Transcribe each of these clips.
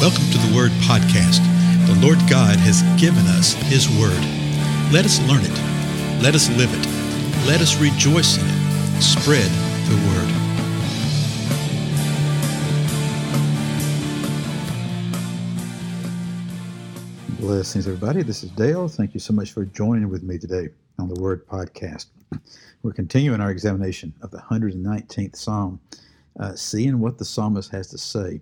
Welcome to the Word Podcast. The Lord God has given us His Word. Let us learn it. Let us live it. Let us rejoice in it. Spread the Word. Blessings, everybody. This is Dale. Thank you so much for joining with me today on the Word Podcast. We're continuing our examination of the 119th Psalm uh, seeing what the psalmist has to say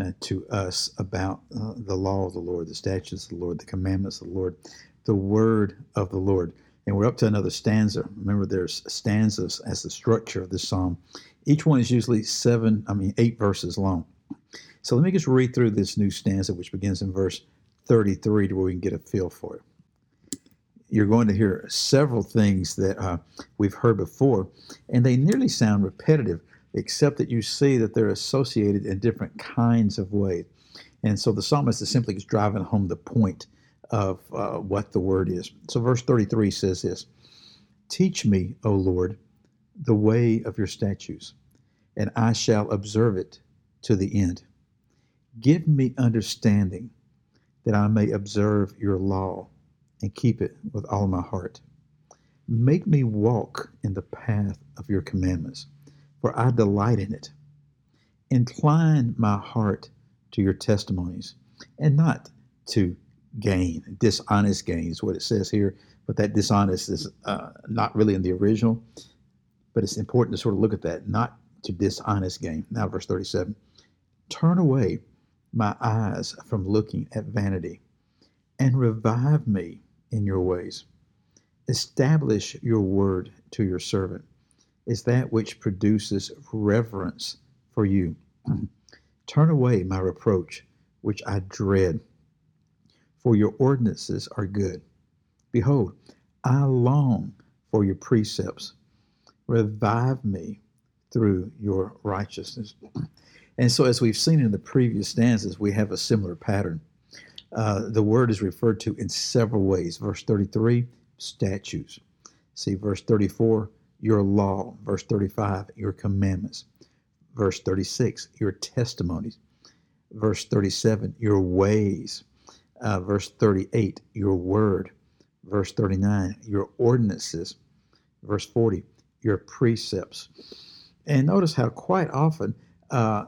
uh, to us about uh, the law of the Lord, the statutes of the Lord, the commandments of the Lord, the word of the Lord. And we're up to another stanza. Remember, there's stanzas as the structure of this psalm. Each one is usually seven, I mean, eight verses long. So let me just read through this new stanza, which begins in verse 33 to where we can get a feel for it. You're going to hear several things that uh, we've heard before, and they nearly sound repetitive except that you see that they're associated in different kinds of ways. And so the psalmist is simply driving home the point of uh, what the word is. So verse 33 says this Teach me, O Lord, the way of your statutes, and I shall observe it to the end. Give me understanding that I may observe your law and keep it with all my heart. Make me walk in the path of your commandments for I delight in it. Incline my heart to your testimonies, and not to gain, dishonest gain is what it says here. But that dishonest is uh, not really in the original, but it's important to sort of look at that, not to dishonest gain. Now, verse 37 Turn away my eyes from looking at vanity, and revive me in your ways. Establish your word to your servant is that which produces reverence for you. Turn away my reproach, which I dread, for your ordinances are good. Behold, I long for your precepts. Revive me through your righteousness. And so, as we've seen in the previous stanzas, we have a similar pattern. Uh, the word is referred to in several ways. Verse 33, statutes. See, verse 34, your law. Verse 35, your commandments. Verse 36, your testimonies. Verse 37, your ways. Uh, verse 38, your word. Verse 39, your ordinances. Verse 40, your precepts. And notice how quite often uh,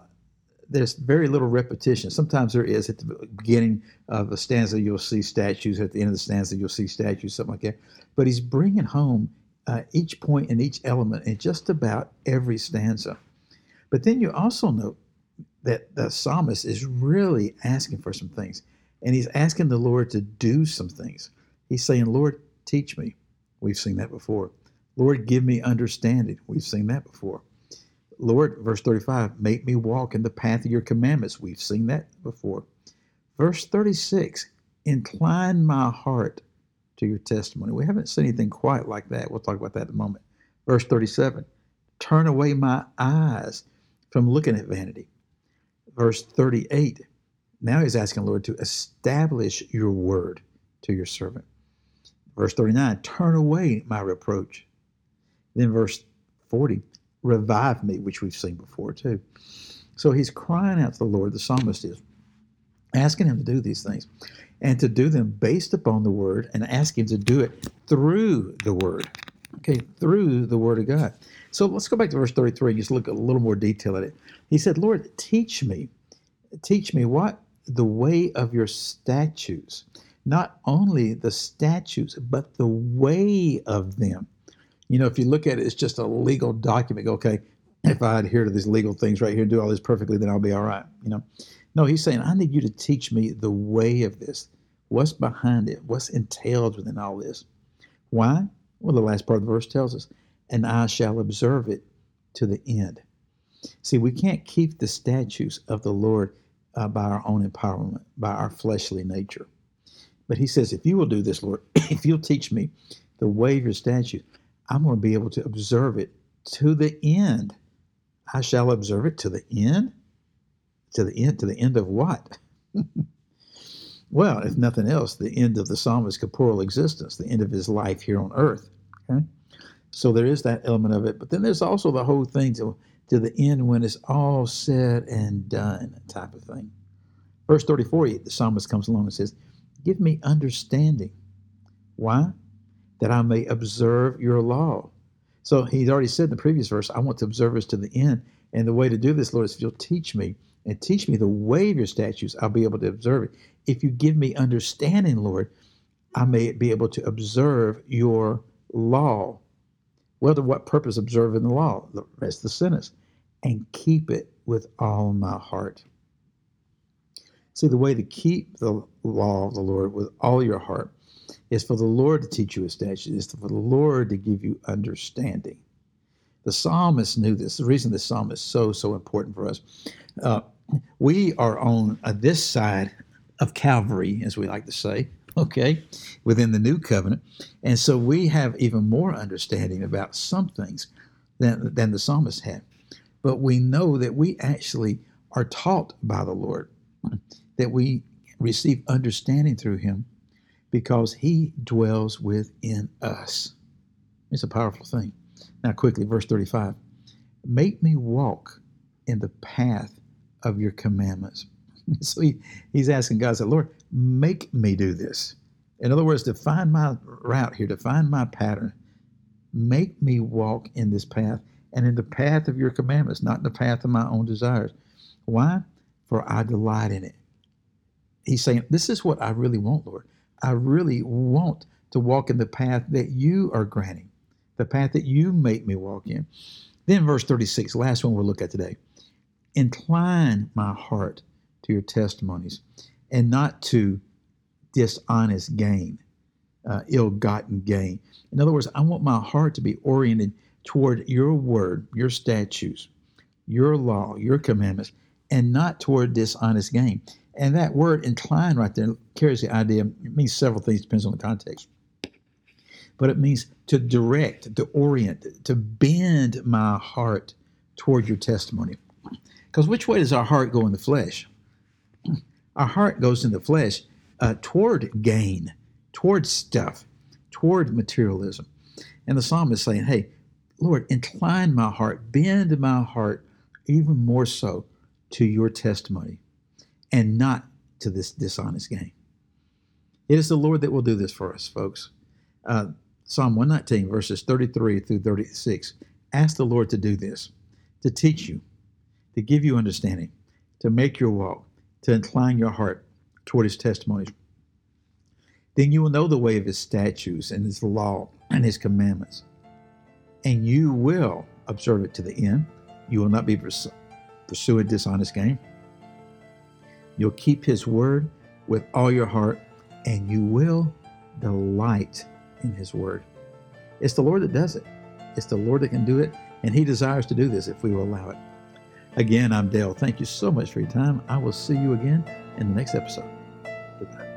there's very little repetition. Sometimes there is at the beginning of a stanza, you'll see statutes. At the end of the stanza, you'll see statutes, something like that. But he's bringing home uh, each point and each element in just about every stanza. But then you also note that the psalmist is really asking for some things, and he's asking the Lord to do some things. He's saying, Lord, teach me. We've seen that before. Lord, give me understanding. We've seen that before. Lord, verse 35, make me walk in the path of your commandments. We've seen that before. Verse 36, incline my heart to your testimony. We haven't seen anything quite like that. We'll talk about that in a moment. Verse 37 Turn away my eyes from looking at vanity. Verse 38 Now he's asking the Lord to establish your word to your servant. Verse 39 Turn away my reproach. Then verse 40 Revive me, which we've seen before too. So he's crying out to the Lord, the psalmist is, asking him to do these things and to do them based upon the word and ask him to do it through the word. Okay, through the word of God. So let's go back to verse 33 and just look a little more detail at it. He said, Lord, teach me, teach me what? The way of your statutes. Not only the statutes, but the way of them. You know, if you look at it, it's just a legal document. Okay, if I adhere to these legal things right here and do all this perfectly, then I'll be all right. You know, no, he's saying, I need you to teach me the way of this. What's behind it? What's entailed within all this? Why? Well, the last part of the verse tells us, and I shall observe it to the end. See, we can't keep the statutes of the Lord uh, by our own empowerment, by our fleshly nature. But he says, if you will do this, Lord, if you'll teach me the way of your statutes, I'm going to be able to observe it to the end. I shall observe it to the end to the end to the end of what? well, if nothing else, the end of the psalmist's corporeal existence, the end of his life here on earth. Okay? So there is that element of it, but then there's also the whole thing to, to the end when it's all said and done type of thing. Verse 34, the psalmist comes along and says, Give me understanding. Why? That I may observe your law. So he's already said in the previous verse, I want to observe this to the end. And the way to do this, Lord, is if you'll teach me and teach me the way of your statutes, I'll be able to observe it. If you give me understanding, Lord, I may be able to observe your law. Well, to what purpose observing the law? The rest of the sentence. And keep it with all my heart. See, the way to keep the law of the Lord with all your heart is for the Lord to teach you his statutes, is for the Lord to give you understanding. The psalmist knew this. The reason this psalm is so, so important for us. Uh, we are on uh, this side of Calvary, as we like to say, okay, within the new covenant. And so we have even more understanding about some things than, than the psalmist had. But we know that we actually are taught by the Lord, that we receive understanding through him because he dwells within us. It's a powerful thing. Now, quickly, verse 35 Make me walk in the path of your commandments. so he, he's asking God, said, Lord, make me do this. In other words, to find my route here, to find my pattern, make me walk in this path and in the path of your commandments, not in the path of my own desires. Why? For I delight in it. He's saying, This is what I really want, Lord. I really want to walk in the path that you are granting, the path that you make me walk in. Then, verse 36, last one we'll look at today. Incline my heart to your testimonies and not to dishonest gain, uh, ill gotten gain. In other words, I want my heart to be oriented toward your word, your statutes, your law, your commandments, and not toward dishonest gain. And that word incline right there carries the idea, it means several things, depends on the context. But it means to direct, to orient, to bend my heart toward your testimony. Because which way does our heart go in the flesh? Our heart goes in the flesh uh, toward gain, toward stuff, toward materialism. And the psalmist is saying, hey, Lord, incline my heart, bend my heart even more so to your testimony and not to this dishonest gain. It is the Lord that will do this for us, folks. Uh, Psalm 119, verses 33 through 36. Ask the Lord to do this, to teach you, to give you understanding, to make your walk, to incline your heart toward his testimonies. Then you will know the way of his statutes and his law and his commandments, and you will observe it to the end. You will not be pursuing dishonest gain. You'll keep his word with all your heart, and you will delight in his word. It's the Lord that does it. It's the Lord that can do it, and he desires to do this if we will allow it. Again, I'm Dale. Thank you so much for your time. I will see you again in the next episode. Goodbye.